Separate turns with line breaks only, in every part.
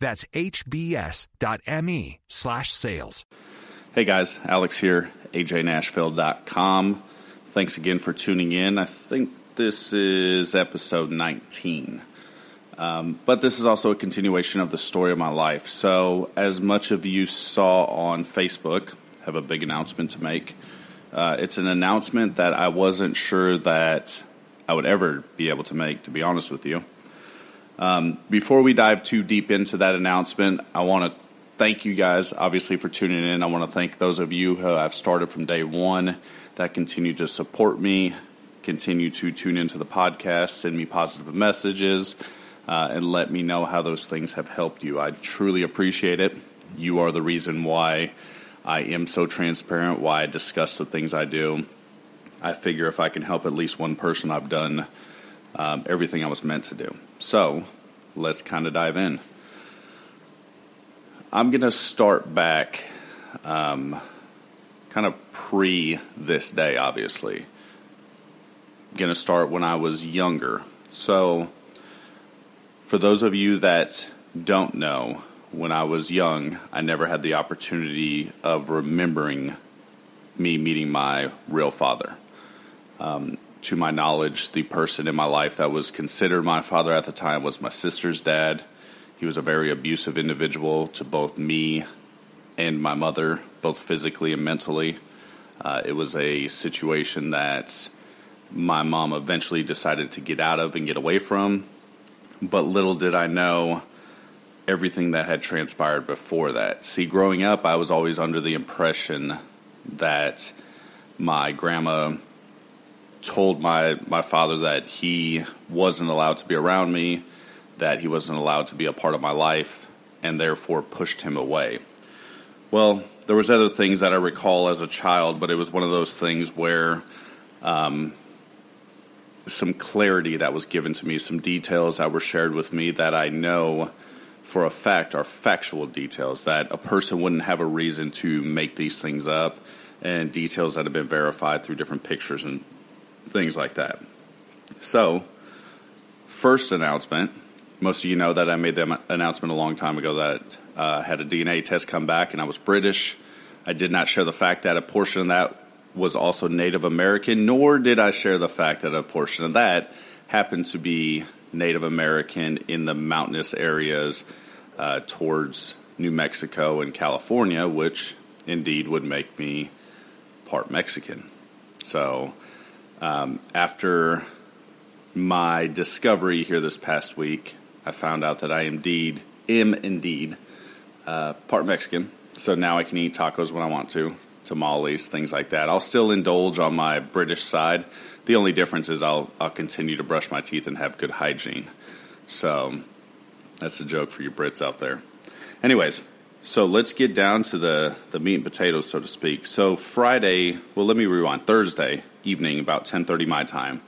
That's hbs.me slash sales.
Hey guys, Alex here, ajnashville.com. Thanks again for tuning in. I think this is episode 19. Um, but this is also a continuation of the story of my life. So, as much of you saw on Facebook, have a big announcement to make. Uh, it's an announcement that I wasn't sure that I would ever be able to make, to be honest with you. Um, before we dive too deep into that announcement, I want to thank you guys, obviously, for tuning in. I want to thank those of you who I've started from day one that continue to support me, continue to tune into the podcast, send me positive messages uh, and let me know how those things have helped you. I truly appreciate it. You are the reason why I am so transparent, why I discuss the things I do. I figure if I can help at least one person, I've done um, everything I was meant to do. So let's kind of dive in. I'm going to start back um, kind of pre this day, obviously. Going to start when I was younger. So for those of you that don't know, when I was young, I never had the opportunity of remembering me meeting my real father. Um, to my knowledge, the person in my life that was considered my father at the time was my sister's dad. He was a very abusive individual to both me and my mother, both physically and mentally. Uh, it was a situation that my mom eventually decided to get out of and get away from. But little did I know everything that had transpired before that. See, growing up, I was always under the impression that my grandma told my, my father that he wasn't allowed to be around me, that he wasn't allowed to be a part of my life, and therefore pushed him away. Well, there was other things that I recall as a child, but it was one of those things where um, some clarity that was given to me, some details that were shared with me that I know for a fact are factual details that a person wouldn't have a reason to make these things up and details that have been verified through different pictures and things like that. So, first announcement. Most of you know that I made the announcement a long time ago that uh, had a DNA test come back and I was British. I did not share the fact that a portion of that was also Native American, nor did I share the fact that a portion of that happened to be Native American in the mountainous areas uh, towards New Mexico and California, which indeed would make me part Mexican. So, um, after my discovery here this past week, I found out that I indeed am indeed uh, part Mexican. So now I can eat tacos when I want to tamales, things like that. I'll still indulge on my British side. The only difference is I'll I'll continue to brush my teeth and have good hygiene. So that's a joke for you Brits out there. Anyways, so let's get down to the the meat and potatoes, so to speak. So Friday, well, let me rewind. Thursday evening, about ten thirty my time,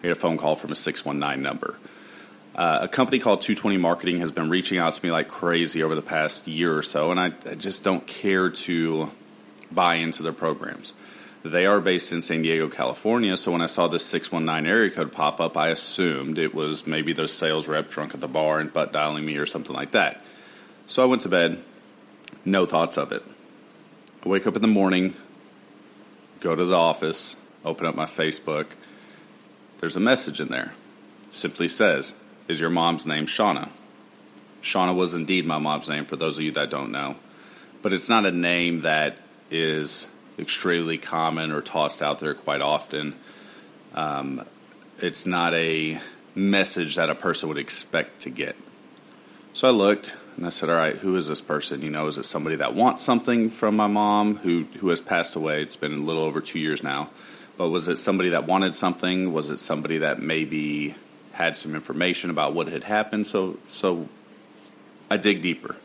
I get a phone call from a six one nine number. Uh, a company called 220 Marketing has been reaching out to me like crazy over the past year or so, and I, I just don't care to buy into their programs. They are based in San Diego, California, so when I saw this 619 area code pop up, I assumed it was maybe the sales rep drunk at the bar and butt dialing me or something like that. So I went to bed, no thoughts of it. I wake up in the morning, go to the office, open up my Facebook. There's a message in there. Simply says, Is your mom's name Shauna? Shauna was indeed my mom's name, for those of you that don't know. But it's not a name that is extremely common or tossed out there quite often. Um, it's not a message that a person would expect to get. So I looked and I said, "All right, who is this person? You know, is it somebody that wants something from my mom who who has passed away? It's been a little over two years now, but was it somebody that wanted something? Was it somebody that maybe had some information about what had happened? So so I dig deeper.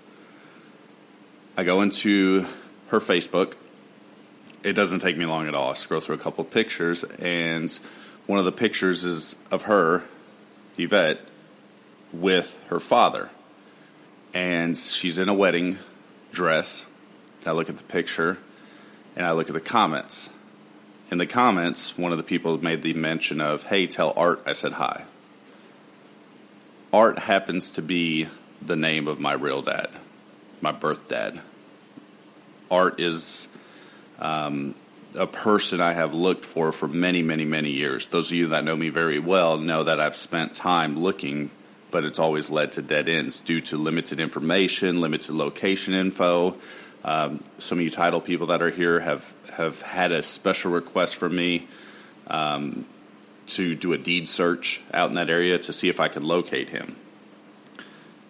I go into her Facebook. It doesn't take me long at all. I scroll through a couple pictures, and one of the pictures is of her, Yvette, with her father. And she's in a wedding dress. I look at the picture and I look at the comments. In the comments, one of the people made the mention of, hey, tell Art I said hi. Art happens to be the name of my real dad, my birth dad. Art is um, a person I have looked for for many, many, many years. Those of you that know me very well know that I've spent time looking, but it's always led to dead ends due to limited information, limited location info. Um, some of you title people that are here have have had a special request from me um, to do a deed search out in that area to see if I could locate him.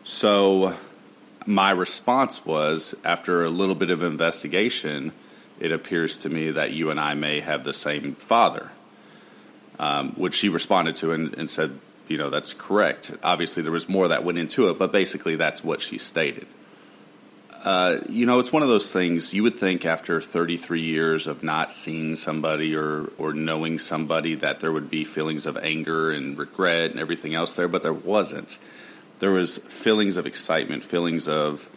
So my response was after a little bit of investigation, it appears to me that you and I may have the same father. Um, which she responded to and, and said, you know, that's correct. Obviously, there was more that went into it, but basically, that's what she stated. Uh, you know, it's one of those things you would think after 33 years of not seeing somebody or, or knowing somebody that there would be feelings of anger and regret and everything else there, but there wasn't there was feelings of excitement, feelings of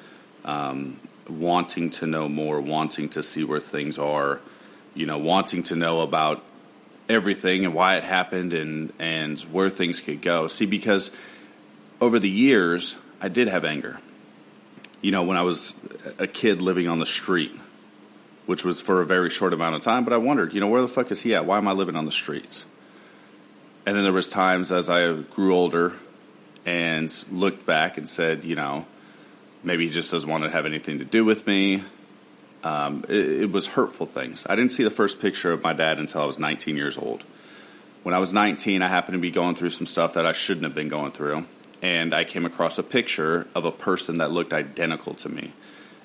um, wanting to know more, wanting to see where things are, you know, wanting to know about everything and why it happened and and where things could go. See, because over the years, I did have anger. You know, when I was a kid living on the street, which was for a very short amount of time, but I wondered, you know, where the fuck is he at? Why am I living on the streets? And then there was times as I grew older and looked back and said, you know, maybe he just doesn't want to have anything to do with me. Um, it, it, was hurtful things. I didn't see the first picture of my dad until I was 19 years old. When I was 19, I happened to be going through some stuff that I shouldn't have been going through, and I came across a picture of a person that looked identical to me.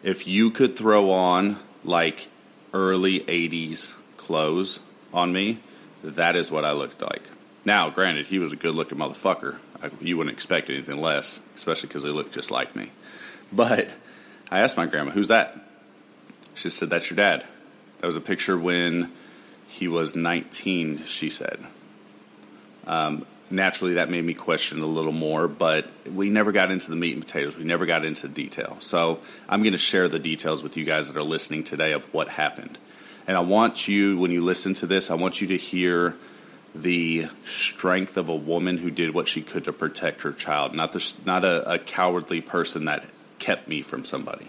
If you could throw on like early 80s clothes on me, that is what I looked like. Now, granted, he was a good looking motherfucker. I, you wouldn't expect anything less, especially because they looked just like me. But I asked my grandma, "Who's that?" She said, "That's your dad." That was a picture when he was 19. She said. Um, naturally, that made me question a little more, but we never got into the meat and potatoes. We never got into detail. So I'm going to share the details with you guys that are listening today of what happened. And I want you, when you listen to this, I want you to hear the strength of a woman who did what she could to protect her child, not the, not a, a cowardly person that kept me from somebody.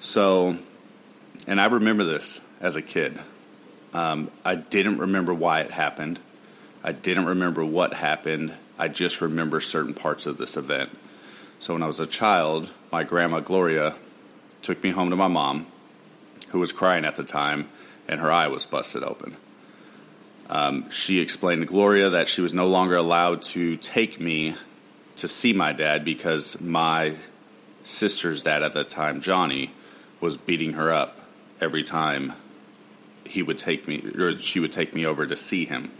So, and I remember this as a kid. Um, I didn't remember why it happened. I didn't remember what happened. I just remember certain parts of this event. So when I was a child, my grandma Gloria took me home to my mom, who was crying at the time, and her eye was busted open. Um, she explained to Gloria that she was no longer allowed to take me to see my dad because my sister's dad at that time, Johnny, was beating her up every time he would take me or she would take me over to see him.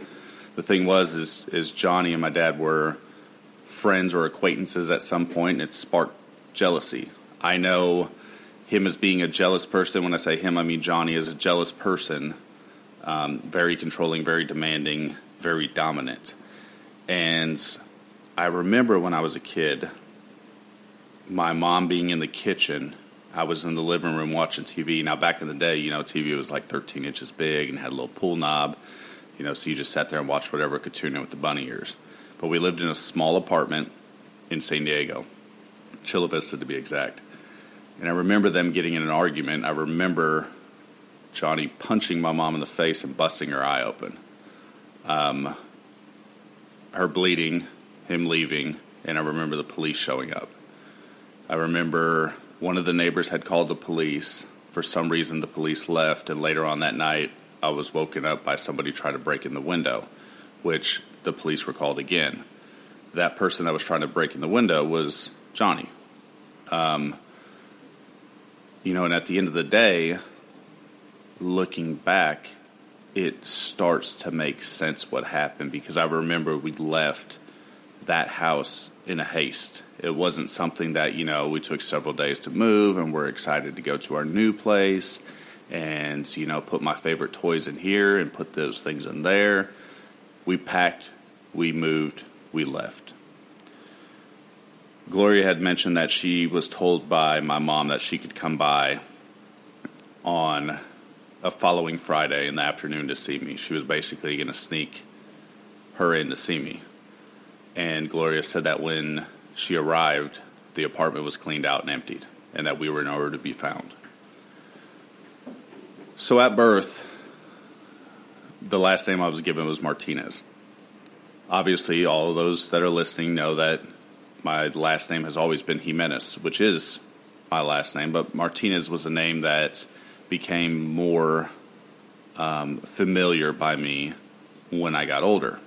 The thing was is is Johnny and my dad were friends or acquaintances at some point and it sparked jealousy. I know him as being a jealous person. When I say him, I mean Johnny is a jealous person um, very controlling, very demanding, very dominant. And I remember when I was a kid, my mom being in the kitchen. I was in the living room watching TV. Now, back in the day, you know, TV was like 13 inches big and had a little pool knob, you know, so you just sat there and watched whatever in with the bunny ears. But we lived in a small apartment in San Diego, Chula Vista to be exact. And I remember them getting in an argument. I remember Johnny punching my mom in the face and busting her eye open. Um, her bleeding, him leaving, and I remember the police showing up. I remember one of the neighbors had called the police. For some reason, the police left, and later on that night, I was woken up by somebody trying to break in the window, which the police were called again. That person that was trying to break in the window was Johnny. Um, you know, and at the end of the day, looking back, it starts to make sense what happened because I remember we left that house in a haste. It wasn't something that, you know, we took several days to move and we're excited to go to our new place and, you know, put my favorite toys in here and put those things in there. We packed, we moved, we left. Gloria had mentioned that she was told by my mom that she could come by on a following Friday in the afternoon to see me. She was basically going to sneak her in to see me. And Gloria said that when she arrived, the apartment was cleaned out and emptied, and that we were nowhere to be found. So at birth, the last name I was given was Martinez. Obviously, all of those that are listening know that my last name has always been Jimenez, which is my last name, but Martinez was a name that became more um, familiar by me when I got older.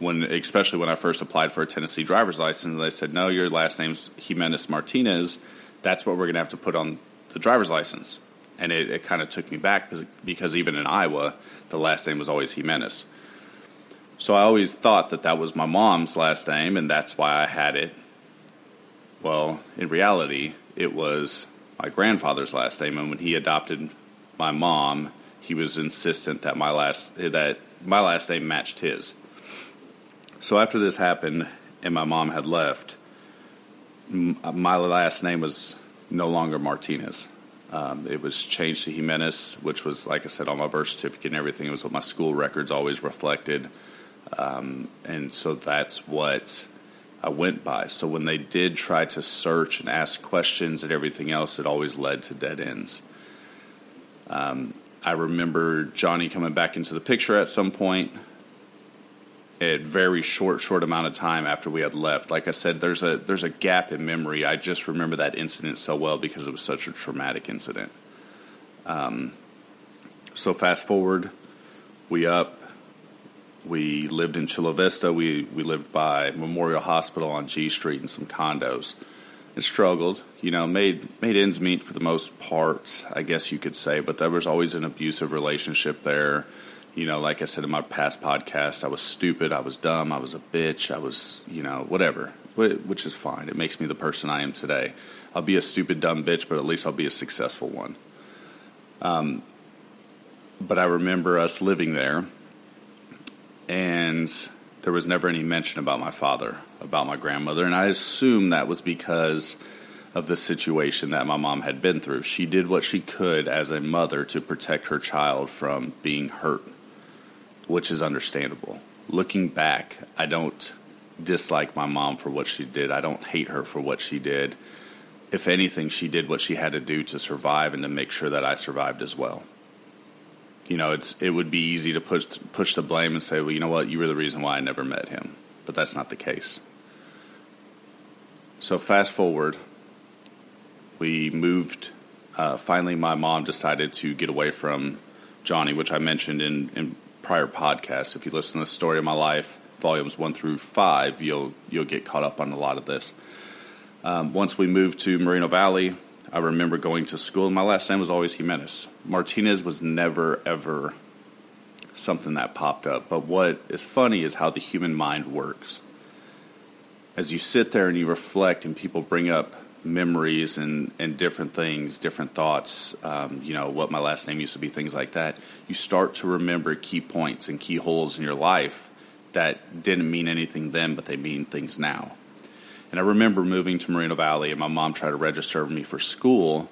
When, especially when I first applied for a Tennessee driver's license, they said, "No, your last name's Jimenez Martinez. That's what we're going to have to put on the driver's license." And it, it kind of took me back because even in Iowa, the last name was always Jimenez. So I always thought that that was my mom's last name, and that's why I had it. Well, in reality, it was my grandfather's last name, and when he adopted my mom, he was insistent that my last that my last name matched his. So after this happened, and my mom had left, my last name was no longer Martinez. Um, it was changed to Jimenez, which was, like I said, on my birth certificate and everything. It was what my school records always reflected. Um, and so that's what I went by. So when they did try to search and ask questions and everything else, it always led to dead ends. Um, I remember Johnny coming back into the picture at some point. A very short, short amount of time after we had left. Like I said, there's a there's a gap in memory. I just remember that incident so well because it was such a traumatic incident. Um, so fast forward, we up we lived in Chula Vista. We, we lived by Memorial Hospital on G Street in some condos and struggled. You know, made made ends meet for the most part, I guess you could say. But there was always an abusive relationship there. You know, like I said in my past podcast, I was stupid, I was dumb, I was a bitch, I was, you know, whatever, which is fine. It makes me the person I am today. I'll be a stupid, dumb bitch, but at least I'll be a successful one. Um, but I remember us living there and there was never any mention about my father, about my grandmother, and I assume that was because of the situation that my mom had been through. She did what she could as a mother to protect her child from being hurt, which is understandable. Looking back, I don't dislike my mom for what she did. I don't hate her for what she did. If anything, she did what she had to do to survive and to make sure that I survived as well you know, it's it would be easy to push push the blame and say, well, you know what, you were the reason why I never met him, but that's not the case. So fast forward, we moved. Uh, finally, my mom decided to get away from Johnny, which I mentioned in, in prior podcasts. If you listen to the story of my life, volumes one through five, you'll you'll get caught up on a lot of this. Um, once we moved to Moreno Valley, I remember going to school, and my last name was always Jimenez. Martinez was never, ever something that popped up. But what is funny is how the human mind works. As you sit there and you reflect, and people bring up memories and, and different things, different thoughts, um, you know, what my last name used to be, things like that, you start to remember key points and key holes in your life that didn't mean anything then, but they mean things now. And I remember moving to Moreno Valley, and my mom tried to register me for school,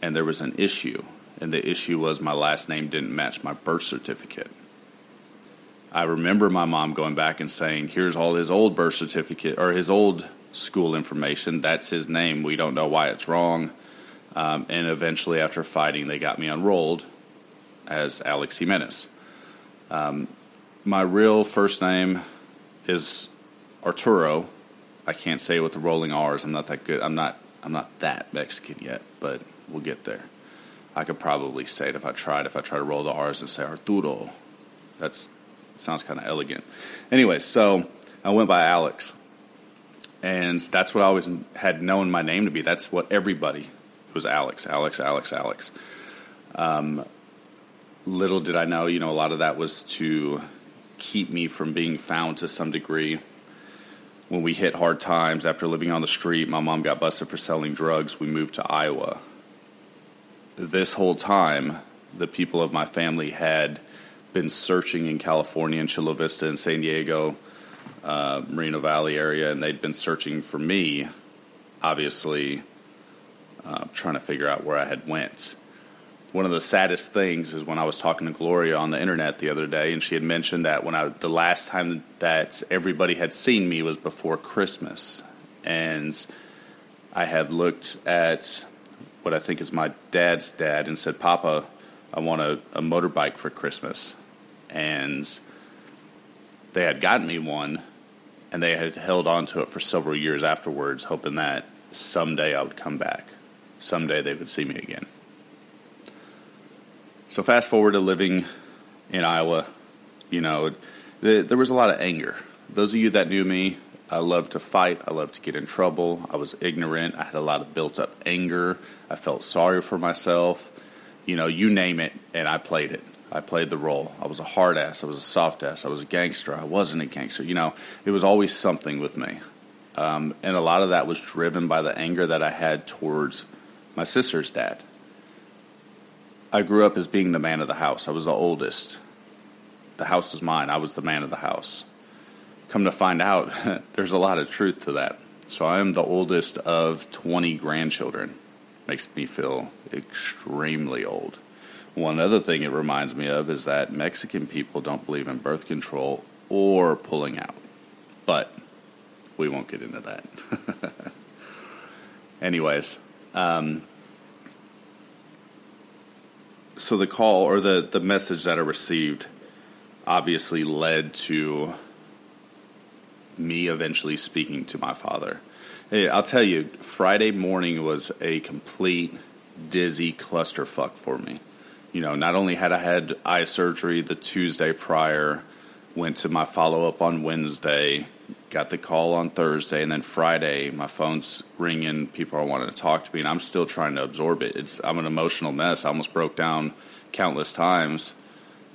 and there was an issue. And the issue was my last name didn't match my birth certificate. I remember my mom going back and saying, Here's all his old birth certificate or his old school information. That's his name. We don't know why it's wrong. Um, and eventually, after fighting, they got me enrolled as Alex Jimenez. Um, my real first name is Arturo, I can't say it with the rolling R's. I'm not that good. I'm not. I'm not that Mexican yet, but we'll get there. I could probably say it if I tried. If I try to roll the R's and say Arturo, that's sounds kind of elegant. Anyway, so I went by Alex, and that's what I always had known my name to be. That's what everybody was Alex, Alex, Alex, Alex. Um, little did I know, you know, a lot of that was to keep me from being found to some degree when we hit hard times after living on the street, my mom got busted for selling drugs. We moved to Iowa. This whole time, the people of my family had been searching in California and Chula Vista and San Diego, uh, Valley area, and they'd been searching for me, obviously, uh, trying to figure out where I had went. One of the saddest things is when I was talking to Gloria on the internet the other day, and she had mentioned that when I the last time that everybody had seen me was before Christmas, and I had looked at what I think is my dad's dad and said, "Papa, I want a, a motorbike for Christmas," and they had gotten me one, and they had held on to it for several years afterwards, hoping that someday I would come back, someday they would see me again. So fast forward to living in Iowa, you know, the, there was a lot of anger. Those of you that knew me, I loved to fight. I loved to get in trouble. I was ignorant. I had a lot of built up anger. I felt sorry for myself. You know, you name it, and I played it. I played the role. I was a hard ass. I was a soft ass. I was a gangster. I wasn't a gangster. You know, it was always something with me. Um, and a lot of that was driven by the anger that I had towards my sister's dad. I grew up as being the man of the house. I was the oldest. The house was mine. I was the man of the house. Come to find out, there's a lot of truth to that. So I am the oldest of 20 grandchildren. Makes me feel extremely old. One other thing it reminds me of is that Mexican people don't believe in birth control or pulling out. But we won't get into that. Anyways, um, so the call or the, the message that I received obviously led to me eventually speaking to my father. Hey, I'll tell you, Friday morning was a complete dizzy clusterfuck for me. You know, not only had I had eye surgery the Tuesday prior, went to my follow up on Wednesday, got the call on Thursday, and then Friday, my phone's ringing. People are wanting to talk to me, and I'm still trying to absorb it. It's I'm an emotional mess. I almost broke down countless times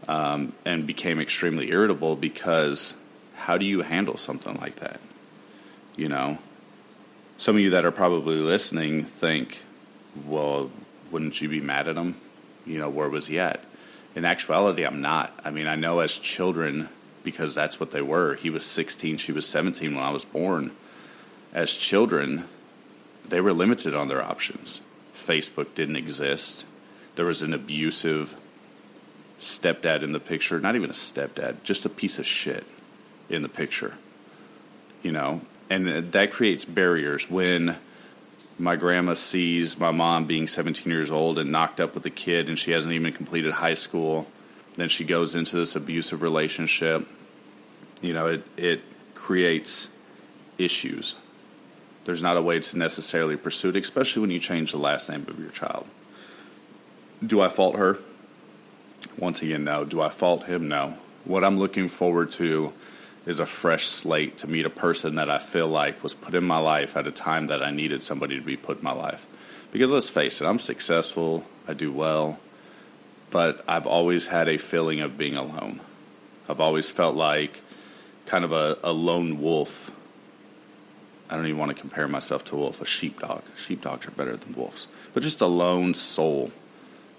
um, and became extremely irritable because how do you handle something like that? You know, some of you that are probably listening think, well, wouldn't you be mad at him? You know, where was he at? In actuality, I'm not. I mean, I know as children because that's what they were. He was 16, she was 17 when I was born. As children, they were limited on their options. Facebook didn't exist. There was an abusive stepdad in the picture, not even a stepdad, just a piece of shit in the picture. You know, and that creates barriers when my grandma sees my mom being 17 years old and knocked up with a kid and she hasn't even completed high school then she goes into this abusive relationship. You know, it it creates issues. There's not a way to necessarily pursue it, especially when you change the last name of your child. Do I fault her? Once again, no. Do I fault him? No. What I'm looking forward to is a fresh slate to meet a person that I feel like was put in my life at a time that I needed somebody to be put in my life. Because let's face it, I'm successful, I do well, but I've always had a feeling of being alone. I've always felt like kind of a, a lone wolf. I don't even want to compare myself to a wolf, a sheepdog. Sheepdogs are better than wolves. But just a lone soul.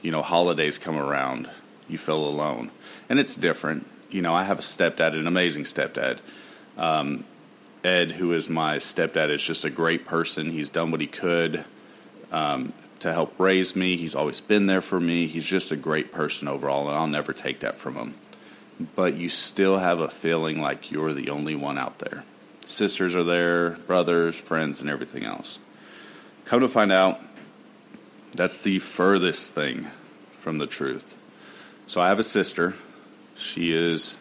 You know, holidays come around, you feel alone. And it's different. You know, I have a stepdad, an amazing stepdad. Um, Ed, who is my stepdad, is just a great person. He's done what he could. Um, to help raise me. He's always been there for me. He's just a great person overall, and I'll never take that from him. But you still have a feeling like you're the only one out there. Sisters are there, brothers, friends, and everything else. Come to find out, that's the furthest thing from the truth. So I have a sister. She is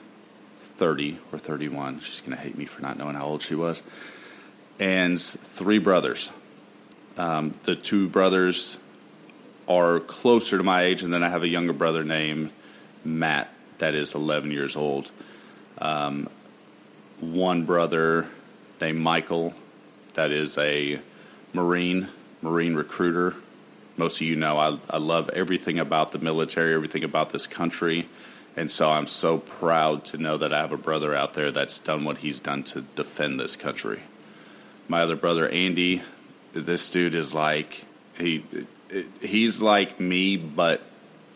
30 or 31. She's going to hate me for not knowing how old she was. And three brothers. Um, the two brothers are closer to my age, and then I have a younger brother named Matt that is 11 years old. Um, one brother named Michael that is a Marine, Marine recruiter. Most of you know I, I love everything about the military, everything about this country, And so I'm so proud to know that I have a brother out there that's done what he's done to defend this country. My other brother, Andy, this dude is like, he, he's like me, but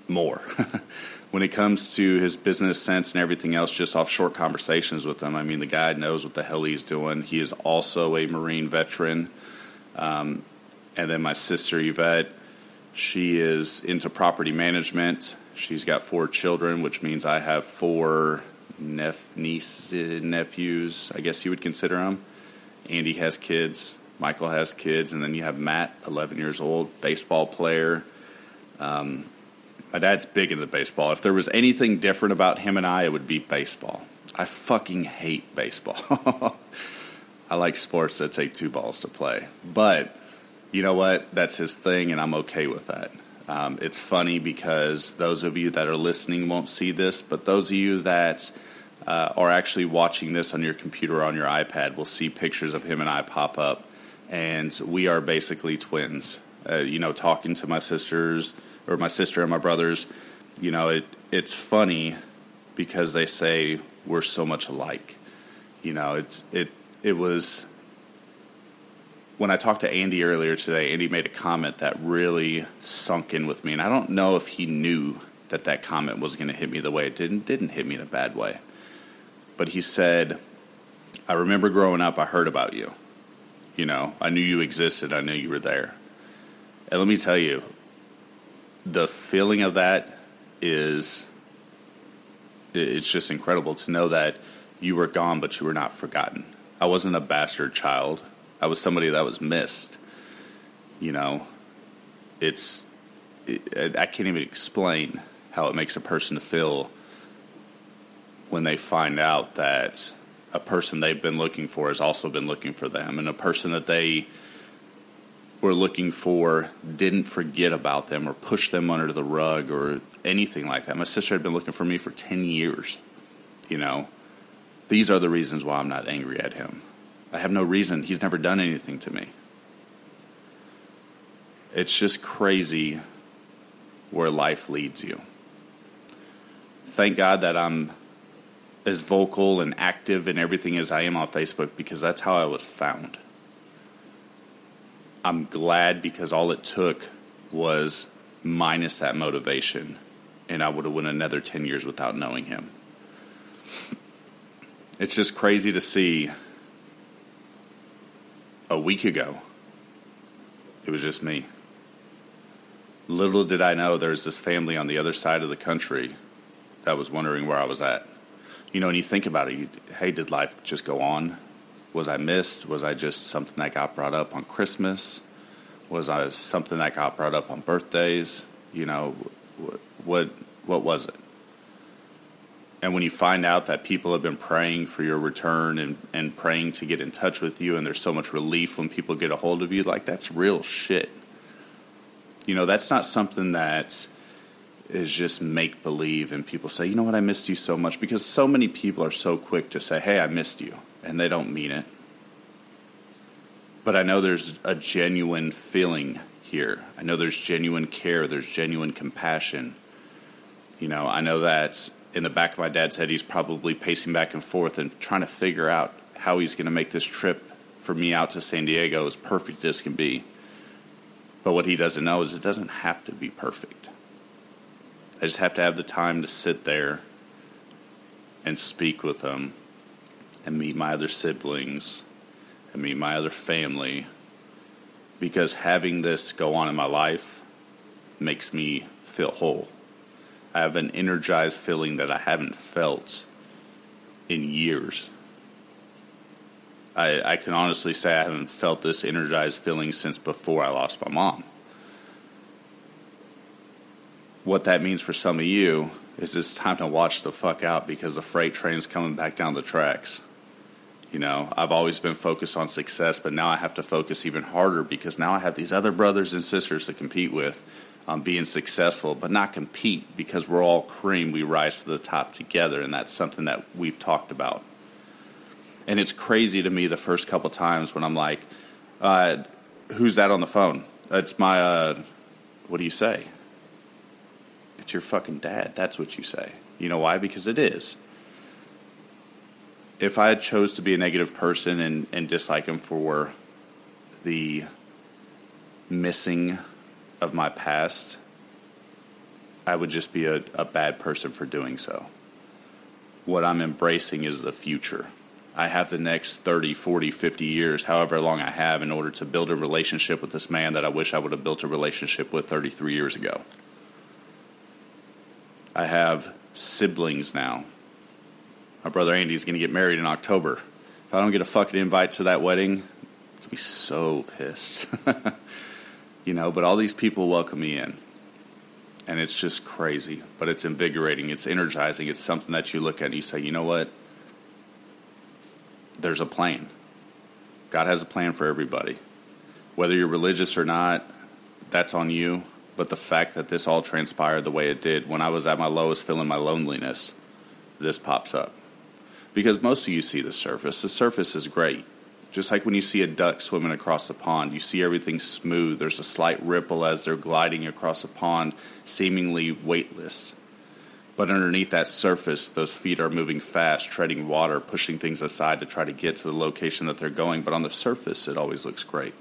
more. when it comes to his business sense and everything else, just off short conversations with him, I mean, the guy knows what the hell he's doing. He is also a Marine veteran. Um, and then my sister, Yvette, she is into property management. She's got four children, which means I have four nep- nieces, nephews, I guess you would consider them. Andy has kids. Michael has kids, and then you have Matt, 11 years old, baseball player. Um, my dad's big into baseball. If there was anything different about him and I, it would be baseball. I fucking hate baseball. I like sports that take two balls to play. But you know what? That's his thing, and I'm okay with that. Um, it's funny because those of you that are listening won't see this, but those of you that uh, are actually watching this on your computer or on your iPad will see pictures of him and I pop up. And we are basically twins. Uh, you know, talking to my sisters or my sister and my brothers, you know, it it's funny because they say we're so much alike. You know, it's it it was when I talked to Andy earlier today. Andy made a comment that really sunk in with me, and I don't know if he knew that that comment was going to hit me the way it didn't didn't hit me in a bad way. But he said, "I remember growing up, I heard about you. You know, I knew you existed. I knew you were there." And let me tell you, the feeling of that is it's just incredible to know that you were gone, but you were not forgotten. I wasn't a bastard child. I was somebody that was missed. You know, it's it, I can't even explain how it makes a person feel when they find out that a person they've been looking for has also been looking for them, and a person that they were looking for didn't forget about them or push them under the rug or anything like that. My sister had been looking for me for 10 years. You know, these are the reasons why I'm not angry at him. I have no reason. He's never done anything to me. It's just crazy where life leads you. Thank God that I'm as vocal and active and everything as I am on Facebook because that's how I was found. I'm glad because all it took was minus that motivation, and I would have went another 10 years without knowing him. It's just crazy to see a week ago, it was just me. Little did I know there's this family on the other side of the country that was wondering where I was at. You know, and you think about it, you, hey, did life just go on? Was I missed? Was I just something that got brought up on Christmas? Was I something that got brought up on birthdays? You know, what what was it? And when you find out that people have been praying for your return and, and praying to get in touch with you, and there's so much relief when people get a hold of you, like that's real shit. You know, that's not something that is just make believe and people say, you know what, I missed you so much because so many people are so quick to say, hey, I missed you and they don't mean it. But I know there's a genuine feeling here. I know there's genuine care, there's genuine compassion. You know, I know that in the back of my dad's head, he's probably pacing back and forth and trying to figure out how he's going to make this trip for me out to San Diego as perfect as can be. But what he doesn't know is it doesn't have to be perfect. I just have to have the time to sit there and speak with them and meet my other siblings and meet my other family because having this go on in my life makes me feel whole. I have an energized feeling that I haven't felt in years. I, I can honestly say I haven't felt this energized feeling since before I lost my mom. What that means for some of you is it's time to watch the fuck out because the freight train's coming back down the tracks. You know, I've always been focused on success, but now I have to focus even harder because now I have these other brothers and sisters to compete with on being successful, but not compete because we're all cream. We rise to the top together, and that's something that we've talked about. And it's crazy to me the first couple times when I'm like, uh, "Who's that on the phone?" It's my. Uh, what do you say? It's your fucking dad. That's what you say. You know why? Because it is. If I chose to be a negative person and, and dislike him for the missing of my past, I would just be a, a bad person for doing so. What I'm embracing is the future. I have the next 30, 40, 50 years, however long I have, in order to build a relationship with this man that I wish I would have built a relationship with 33 years ago. I have siblings now. My brother Andy's going to get married in October. If I don't get a fucking invite to that wedding, I'm going to be so pissed. you know, but all these people welcome me in. And it's just crazy, but it's invigorating, it's energizing, it's something that you look at and you say, you know what? There's a plan. God has a plan for everybody. Whether you're religious or not, that's on you. But the fact that this all transpired the way it did, when I was at my lowest feeling my loneliness, this pops up. Because most of you see the surface. The surface is great. Just like when you see a duck swimming across the pond, you see everything smooth. There's a slight ripple as they're gliding across the pond, seemingly weightless. But underneath that surface, those feet are moving fast, treading water, pushing things aside to try to get to the location that they're going. But on the surface, it always looks great.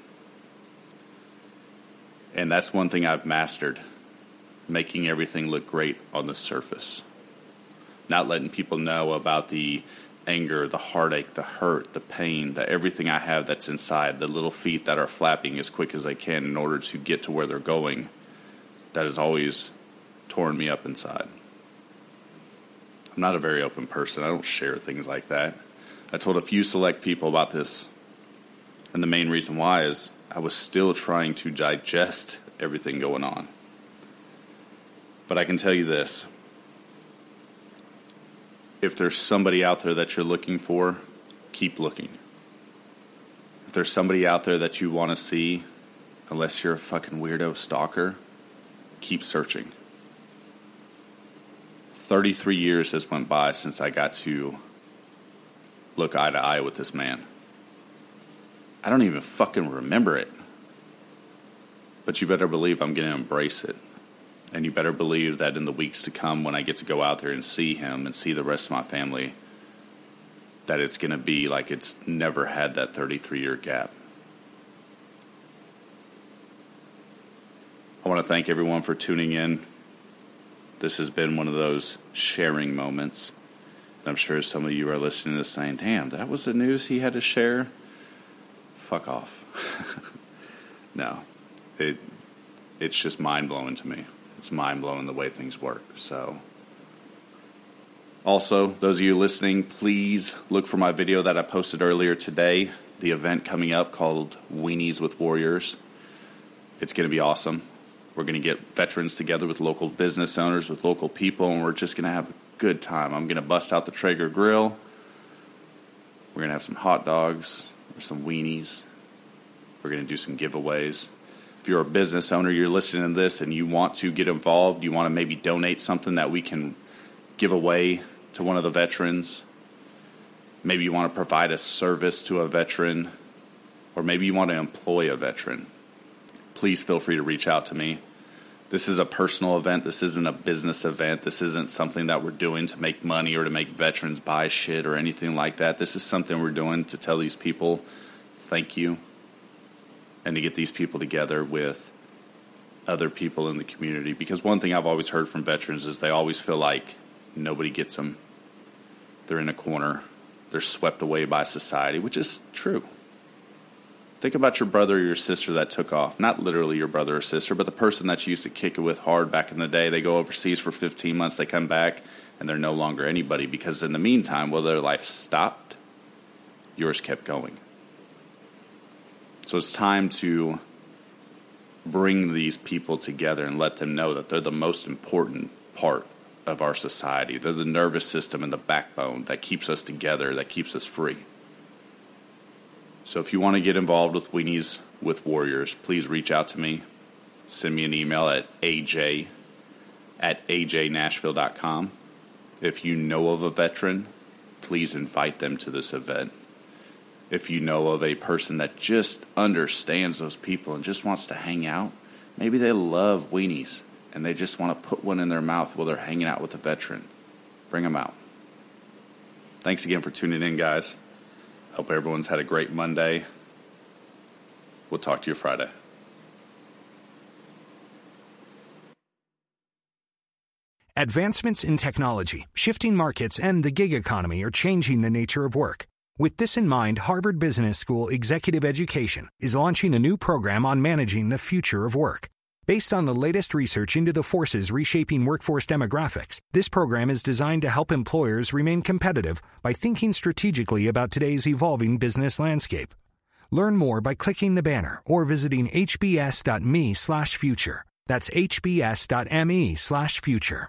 And that's one thing I've mastered making everything look great on the surface. Not letting people know about the anger, the heartache, the hurt, the pain, the everything I have that's inside, the little feet that are flapping as quick as they can in order to get to where they're going, that has always torn me up inside. I'm not a very open person. I don't share things like that. I told a few select people about this, and the main reason why is I was still trying to digest everything going on. But I can tell you this if there's somebody out there that you're looking for, keep looking. If there's somebody out there that you want to see, unless you're a fucking weirdo stalker, keep searching. 33 years has went by since I got to look eye to eye with this man. I don't even fucking remember it. But you better believe I'm going to embrace it. And you better believe that in the weeks to come, when I get to go out there and see him and see the rest of my family, that it's going to be like it's never had that 33 year gap. I want to thank everyone for tuning in. This has been one of those sharing moments. I'm sure some of you are listening to this saying, damn, that was the news he had to share? Fuck off. no. It, it's just mind blowing to me it's mind blowing the way things work. So, also, those of you listening, please look for my video that I posted earlier today. The event coming up called Weenies with Warriors. It's going to be awesome. We're going to get veterans together with local business owners, with local people, and we're just going to have a good time. I'm going to bust out the Traeger grill. We're going to have some hot dogs or some weenies. We're going to do some giveaways if you're a business owner, you're listening to this and you want to get involved, you want to maybe donate something that we can give away to one of the veterans. Maybe you want to provide a service to a veteran, or maybe you want to employ a veteran. Please feel free to reach out to me. This is a personal event. This isn't a business event. This isn't something that we're doing to make money or to make veterans buy shit or anything like that. This is something we're doing to tell these people thank you and to get these people together with other people in the community. Because one thing I've always heard from veterans is they always feel like nobody gets them. They're in a corner. They're swept away by society, which is true. Think about your brother or your sister that took off. Not literally your brother or sister, but the person that you used to kick it with hard back in the day. They go overseas for 15 months, they come back, and they're no longer anybody because in the meantime, well, their life stopped, yours kept going. So it's time to bring these people together and let them know that they're the most important part of our society. They're the nervous system and the backbone that keeps us together, that keeps us free. So if you want to get involved with Weenies with Warriors, please reach out to me. Send me an email at aj at ajnashville.com. If you know of a veteran, please invite them to this event if you know of a person that just understands those people and just wants to hang out, maybe they love weenies. and they just want to put one in their mouth while they're hanging out with a veteran. Bring them out. Thanks again for tuning in, guys. Hope everyone's had a great Monday. We'll talk to you Friday.
Advancements in technology, shifting markets, and the gig economy are changing the nature of work. With this in mind, Harvard Business School Executive Education is launching a new program on managing the future of work. Based on the latest research into the forces reshaping workforce demographics, this program is designed to help employers remain competitive by thinking strategically about today's evolving business landscape. Learn more by clicking the banner or visiting hbs.me/future. That's hbs.me/future.